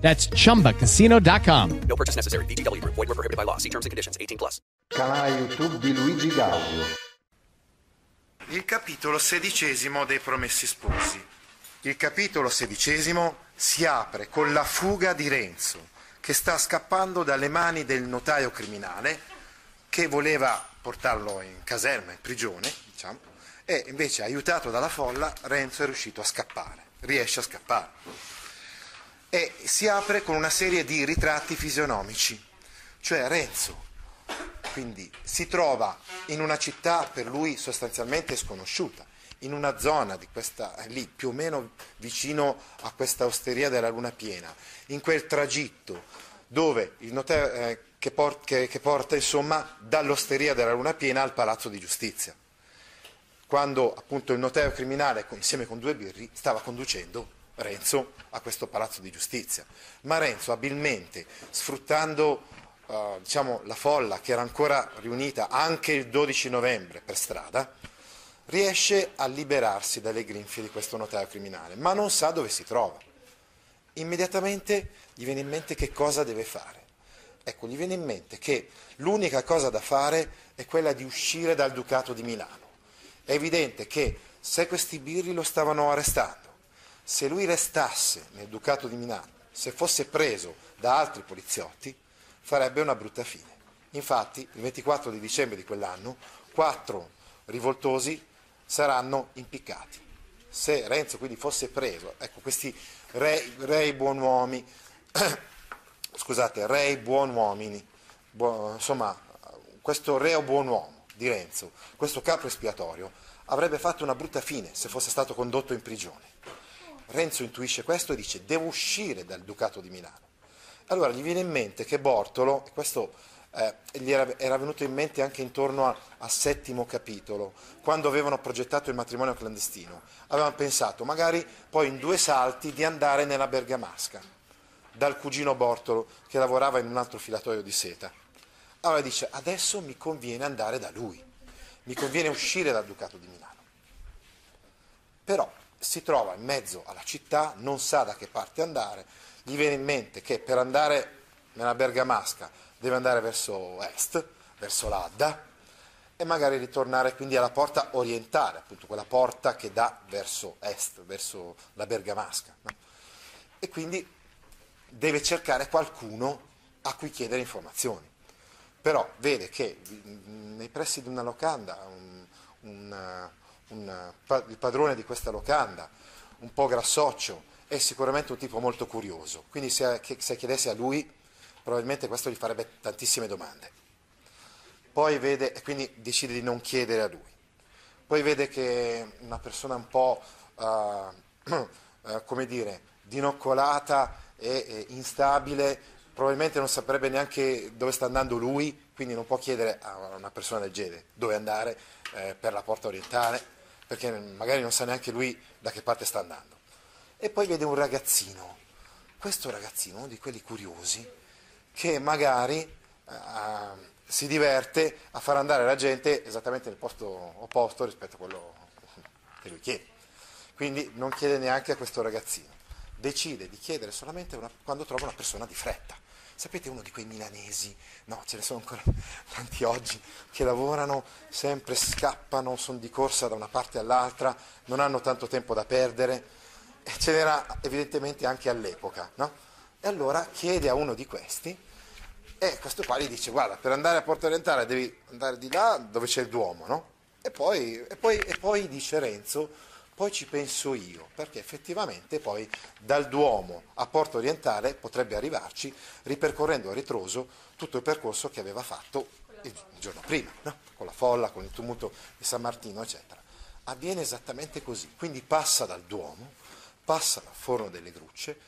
That's chumbacasino.com. No purchase necessary. VGW Group. Void were prohibited by law. See terms and conditions. 18 plus. Canale YouTube di Luigi Gaudio. Il capitolo sedicesimo dei Promessi Sposi. Il capitolo sedicesimo si apre con la fuga di Renzo, che sta scappando dalle mani del notaio criminale che voleva portarlo in caserma, in prigione, diciamo, e invece aiutato dalla folla Renzo è riuscito a scappare, riesce a scappare. E si apre con una serie di ritratti fisionomici, cioè Renzo quindi si trova in una città per lui sostanzialmente sconosciuta, in una zona di questa, lì più o meno vicino a questa osteria della Luna Piena, in quel tragitto dove il notaio, eh, che, por- che, che porta insomma dall'osteria della Luna Piena al Palazzo di Giustizia, quando appunto il notaio criminale insieme con due birri stava conducendo Renzo a questo Palazzo di Giustizia. Ma Renzo abilmente, sfruttando uh, diciamo, la folla che era ancora riunita anche il 12 novembre per strada, riesce a liberarsi dalle grinfie di questo notaio criminale, ma non sa dove si trova. Immediatamente gli viene in mente che cosa deve fare. Ecco, gli viene in mente che l'unica cosa da fare è quella di uscire dal Ducato di Milano. È evidente che se questi birri lo stavano arrestando, se lui restasse nel Ducato di Milano, se fosse preso da altri poliziotti, farebbe una brutta fine. Infatti, il 24 di dicembre di quell'anno, quattro rivoltosi saranno impiccati. Se Renzo quindi fosse preso, ecco, questi re, re buonuomini, scusate, re buonuomini, buon, insomma, questo reo buonuomo di Renzo, questo capo espiatorio, avrebbe fatto una brutta fine se fosse stato condotto in prigione. Renzo intuisce questo e dice devo uscire dal Ducato di Milano. Allora gli viene in mente che Bortolo, e questo eh, gli era, era, venuto in mente anche intorno al settimo capitolo, quando avevano progettato il matrimonio clandestino, avevano pensato magari poi in due salti di andare nella Bergamasca, dal cugino Bortolo che lavorava in un altro filatoio di seta. Allora dice adesso mi conviene andare da lui, mi conviene uscire dal Ducato di Milano. Però si trova in mezzo alla città, non sa da che parte andare, gli viene in mente che per andare nella Bergamasca deve andare verso est, verso l'Adda, e magari ritornare quindi alla porta orientale, appunto quella porta che dà verso est, verso la Bergamasca. No? E quindi deve cercare qualcuno a cui chiedere informazioni. Però vede che nei pressi di una locanda un, un, un, il padrone di questa locanda, un po' grassoccio, è sicuramente un tipo molto curioso, quindi se, se chiedesse a lui probabilmente questo gli farebbe tantissime domande. Poi vede, e quindi decide di non chiedere a lui. Poi vede che una persona un po', uh, uh, come dire, dinoccolata e, e instabile, probabilmente non saprebbe neanche dove sta andando lui, quindi non può chiedere a una persona del genere dove andare eh, per la porta orientale, perché magari non sa neanche lui da che parte sta andando. E poi vede un ragazzino, questo ragazzino, uno di quelli curiosi, che magari eh, si diverte a far andare la gente esattamente nel posto opposto rispetto a quello che lui chiede. Quindi non chiede neanche a questo ragazzino, decide di chiedere solamente una, quando trova una persona di fretta. Sapete uno di quei milanesi, no, ce ne sono ancora tanti oggi, che lavorano, sempre scappano, sono di corsa da una parte all'altra, non hanno tanto tempo da perdere, e ce n'era evidentemente anche all'epoca, no? E allora chiede a uno di questi, e questo qua gli dice, guarda, per andare a Porta Orientale devi andare di là dove c'è il Duomo, no? E poi, e poi, e poi dice Renzo, poi ci penso io, perché effettivamente poi dal Duomo a Porto Orientale potrebbe arrivarci ripercorrendo a ritroso tutto il percorso che aveva fatto il giorno prima, no? con la folla, con il tumulto di San Martino, eccetera. Avviene esattamente così, quindi passa dal Duomo, passa dal Forno delle Grucce,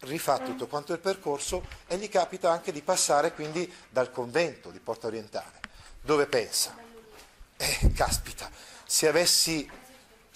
rifà tutto quanto il percorso e gli capita anche di passare quindi dal convento di Porta Orientale, dove pensa, eh, caspita, se avessi,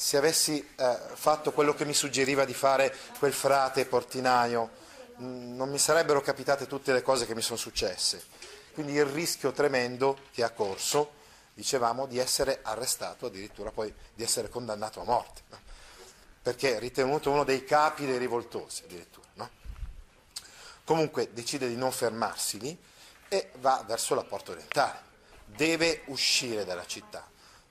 se avessi eh, fatto quello che mi suggeriva di fare quel frate portinaio, mh, non mi sarebbero capitate tutte le cose che mi sono successe. Quindi il rischio tremendo che ha corso, dicevamo, di essere arrestato, addirittura poi di essere condannato a morte, no? perché è ritenuto uno dei capi dei rivoltosi addirittura. No? Comunque decide di non fermarsi lì e va verso la porta orientale. Deve uscire dalla città.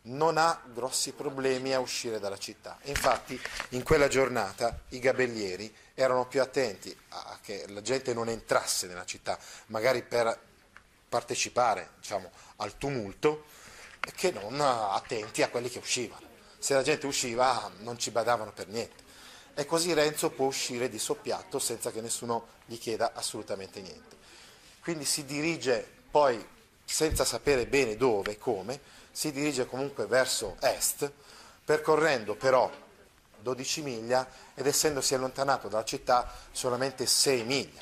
Non ha grossi problemi a uscire dalla città. Infatti in quella giornata i gabellieri erano più attenti a che la gente non entrasse nella città, magari per partecipare diciamo, al tumulto, che non attenti a quelli che uscivano. Se la gente usciva non ci badavano per niente. E così Renzo può uscire di soppiatto senza che nessuno gli chieda assolutamente niente. Quindi si dirige poi, senza sapere bene dove e come, si dirige comunque verso est, percorrendo però 12 miglia ed essendosi allontanato dalla città solamente 6 miglia.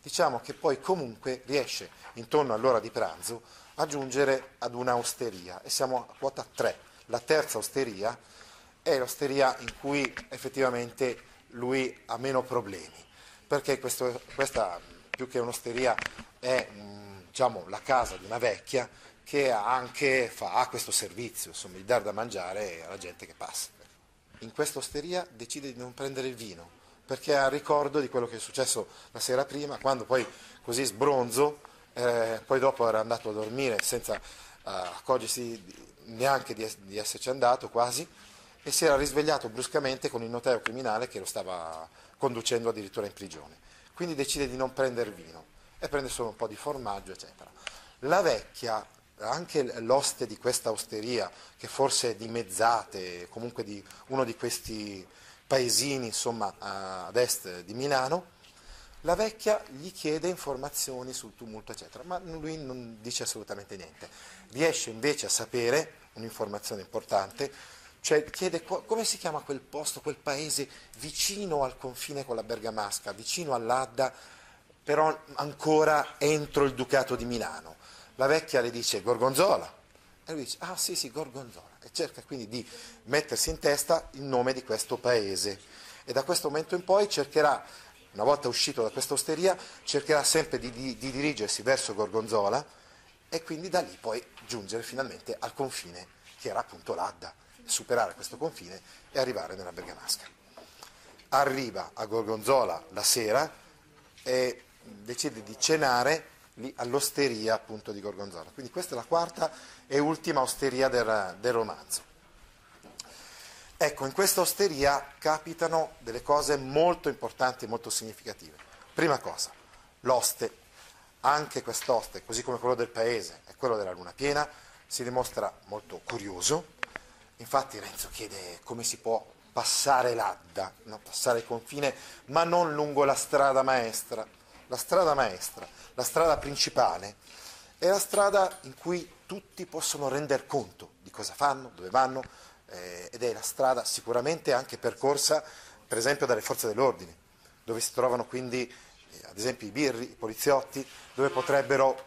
Diciamo che poi comunque riesce intorno all'ora di pranzo a giungere ad una osteria e siamo a quota 3. La terza osteria è l'osteria in cui effettivamente lui ha meno problemi, perché questo, questa più che un'osteria è diciamo, la casa di una vecchia che anche fa questo servizio, insomma, di dar da mangiare alla gente che passa. In questa osteria decide di non prendere il vino, perché ha ricordo di quello che è successo la sera prima, quando poi così sbronzo, eh, poi dopo era andato a dormire senza uh, accorgersi neanche di, di esserci andato quasi, e si era risvegliato bruscamente con il notaio criminale che lo stava conducendo addirittura in prigione. Quindi decide di non prendere vino e prende solo un po' di formaggio, eccetera. La vecchia, anche l'oste di questa osteria, che forse è di Mezzate, comunque di uno di questi paesini insomma, ad est di Milano, la vecchia gli chiede informazioni sul tumulto, eccetera, ma lui non dice assolutamente niente. Riesce invece a sapere un'informazione importante, cioè chiede co- come si chiama quel posto, quel paese vicino al confine con la Bergamasca, vicino all'Adda, però ancora entro il Ducato di Milano. La vecchia le dice Gorgonzola. E lui dice ah sì sì Gorgonzola. E cerca quindi di mettersi in testa il nome di questo paese. E da questo momento in poi cercherà, una volta uscito da questa osteria, cercherà sempre di, di, di dirigersi verso Gorgonzola e quindi da lì poi giungere finalmente al confine che era appunto l'Adda, superare questo confine e arrivare nella Bergamasca. Arriva a Gorgonzola la sera e decide di cenare lì all'osteria appunto di Gorgonzola. Quindi questa è la quarta e ultima osteria del, del romanzo. Ecco, in questa osteria capitano delle cose molto importanti e molto significative. Prima cosa, l'oste, anche quest'oste, così come quello del paese e quello della luna piena, si dimostra molto curioso. Infatti Renzo chiede come si può passare l'Adda, no? passare il confine, ma non lungo la strada maestra. La strada maestra, la strada principale, è la strada in cui tutti possono rendere conto di cosa fanno, dove vanno, eh, ed è la strada sicuramente anche percorsa, per esempio, dalle forze dell'ordine, dove si trovano quindi, eh, ad esempio, i birri, i poliziotti, dove potrebbero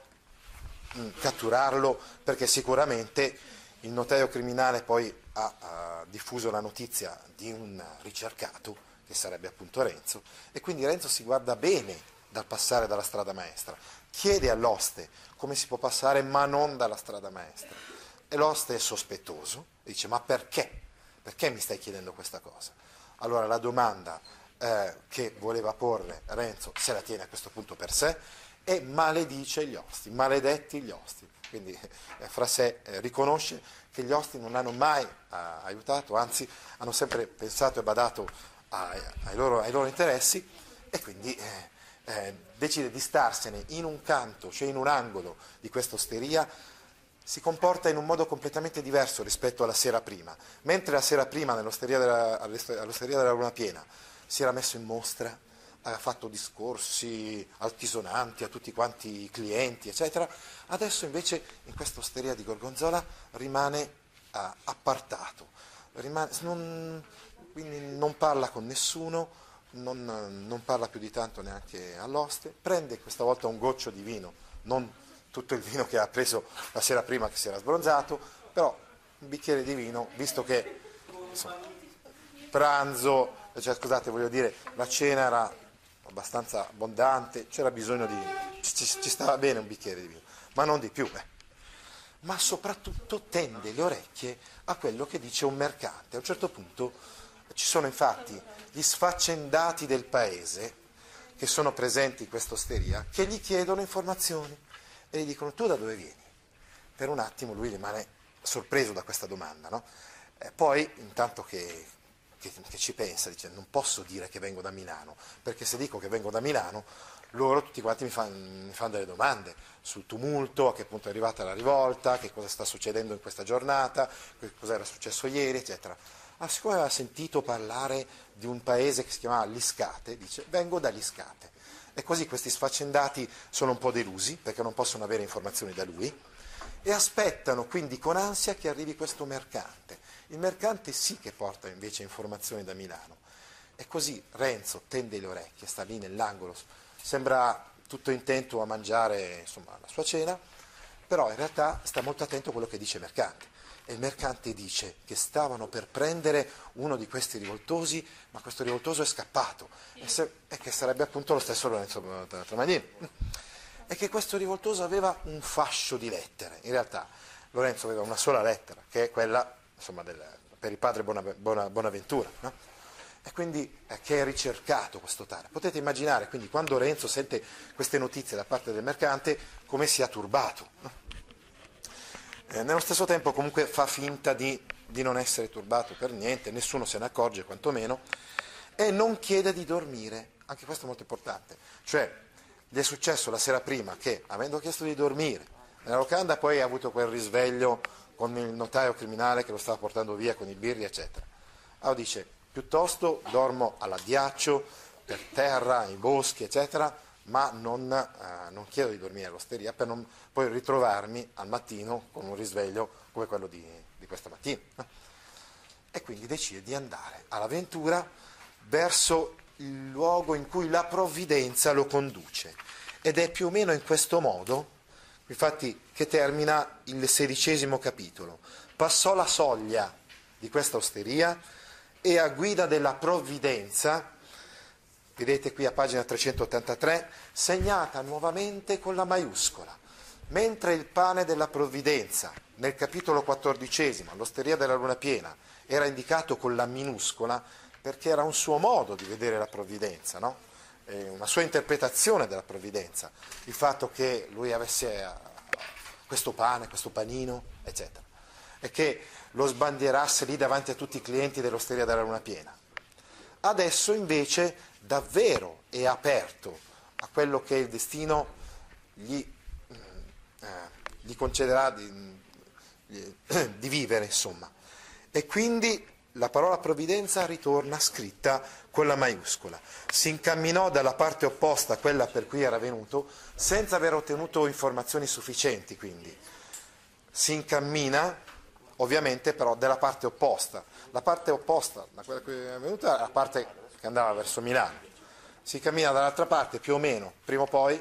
mh, catturarlo, perché sicuramente il notaio criminale poi ha, ha diffuso la notizia di un ricercato, che sarebbe appunto Renzo, e quindi Renzo si guarda bene dal passare dalla strada maestra, chiede all'oste come si può passare ma non dalla strada maestra. E l'oste è sospettoso, dice ma perché? Perché mi stai chiedendo questa cosa? Allora la domanda eh, che voleva porre Renzo se la tiene a questo punto per sé e maledice gli osti, maledetti gli osti. Quindi eh, fra sé eh, riconosce che gli osti non hanno mai eh, aiutato, anzi hanno sempre pensato e badato ai, ai, loro, ai loro, interessi e quindi eh, eh, decide di starsene in un canto, cioè in un angolo di questa osteria, si comporta in un modo completamente diverso rispetto alla sera prima. Mentre la sera prima all'osteria della, all'osteria della Luna Piena si era messo in mostra, ha fatto discorsi altisonanti a tutti quanti i clienti, eccetera, adesso invece in questa osteria di Gorgonzola rimane uh, appartato, rimane, non, quindi non parla con nessuno, non, non parla più di tanto neanche all'oste, prende questa volta un goccio di vino, non tutto il vino che ha preso la sera prima che si era sbronzato, però un bicchiere di vino, visto che insomma, pranzo, cioè, scusate, voglio dire, la cena era abbastanza abbondante, c'era bisogno di... ci, ci stava bene un bicchiere di vino, ma non di più. Eh. Ma soprattutto tende le orecchie a quello che dice un mercante. A un certo punto ci sono infatti gli sfaccendati del paese che sono presenti in questa osteria che gli chiedono informazioni e gli dicono tu da dove vieni? Per un attimo lui rimane sorpreso da questa domanda, no? eh, poi intanto che, che, che, ci pensa dice non posso dire che vengo da Milano, perché se dico che vengo da Milano loro tutti quanti mi fanno, delle domande sul tumulto, a che punto è arrivata la rivolta, che cosa sta succedendo in questa giornata, cosa era successo ieri, eccetera. Ah, siccome aveva sentito parlare di un paese che si chiamava Liscate, dice vengo da Liscate. E così questi sfaccendati sono un po' delusi perché non possono avere informazioni da lui e aspettano quindi con ansia che arrivi questo mercante. Il mercante sì che porta invece informazioni da Milano. E così Renzo tende le orecchie, sta lì nell'angolo, sembra tutto intento a mangiare insomma, la sua cena, però in realtà sta molto attento a quello che dice il mercante e il mercante dice che stavano per prendere uno di questi rivoltosi, ma questo rivoltoso è scappato, e, se, e che sarebbe appunto lo stesso Lorenzo Tramanini, e che questo rivoltoso aveva un fascio di lettere. In realtà Lorenzo aveva una sola lettera, che è quella insomma, del, per il padre Bonaventura. No? E quindi eh, che è ricercato questo tale. Potete immaginare quindi quando Lorenzo sente queste notizie da parte del mercante come sia turbato. No? Eh, nello stesso tempo comunque fa finta di, di, non essere turbato per niente, nessuno se ne accorge quantomeno, e non chiede di dormire, anche questo è molto importante, cioè gli è successo la sera prima che, avendo chiesto di dormire, nella locanda poi ha avuto quel risveglio con il notaio criminale che lo stava portando via con i birri, eccetera. Allora dice, piuttosto dormo all'addiaccio, per terra, in boschi, eccetera, ma non, eh, non chiedo di dormire all'osteria per non poi ritrovarmi al mattino con un risveglio come quello di, di questa mattina. E quindi decide di andare all'avventura verso il luogo in cui la provvidenza lo conduce. Ed è più o meno in questo modo, infatti, che termina il sedicesimo capitolo. Passò la soglia di questa osteria e a guida della provvidenza vedete qui a pagina 383, segnata nuovamente con la maiuscola, mentre il pane della provvidenza nel capitolo quattordicesimo, all'osteria della luna piena, era indicato con la minuscola perché era un suo modo di vedere la provvidenza, no? una sua interpretazione della provvidenza, il fatto che lui avesse eh, questo pane, questo panino, eccetera, e che lo sbandierasse lì davanti a tutti i clienti dell'osteria della luna piena. Adesso invece davvero è aperto a quello che il destino gli, eh, gli concederà di, di vivere, insomma. E quindi la parola provvidenza ritorna scritta con la maiuscola. Si incamminò dalla parte opposta a quella per cui era venuto, senza aver ottenuto informazioni sufficienti, quindi. Si incammina, ovviamente, però dalla parte opposta la parte opposta da quella che è venuta è la parte che andava verso Milano. Si cammina dall'altra parte più o meno, prima o poi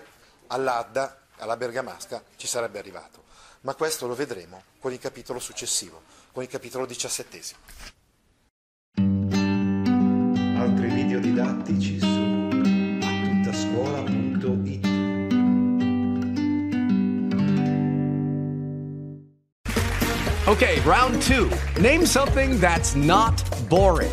all'Adda, alla Bergamasca, ci sarebbe arrivato. Ma questo lo vedremo con il capitolo successivo, con il capitolo diciassettesimo. Altri video didattici su atuttascuola.it Okay, round two. Name something that's not boring.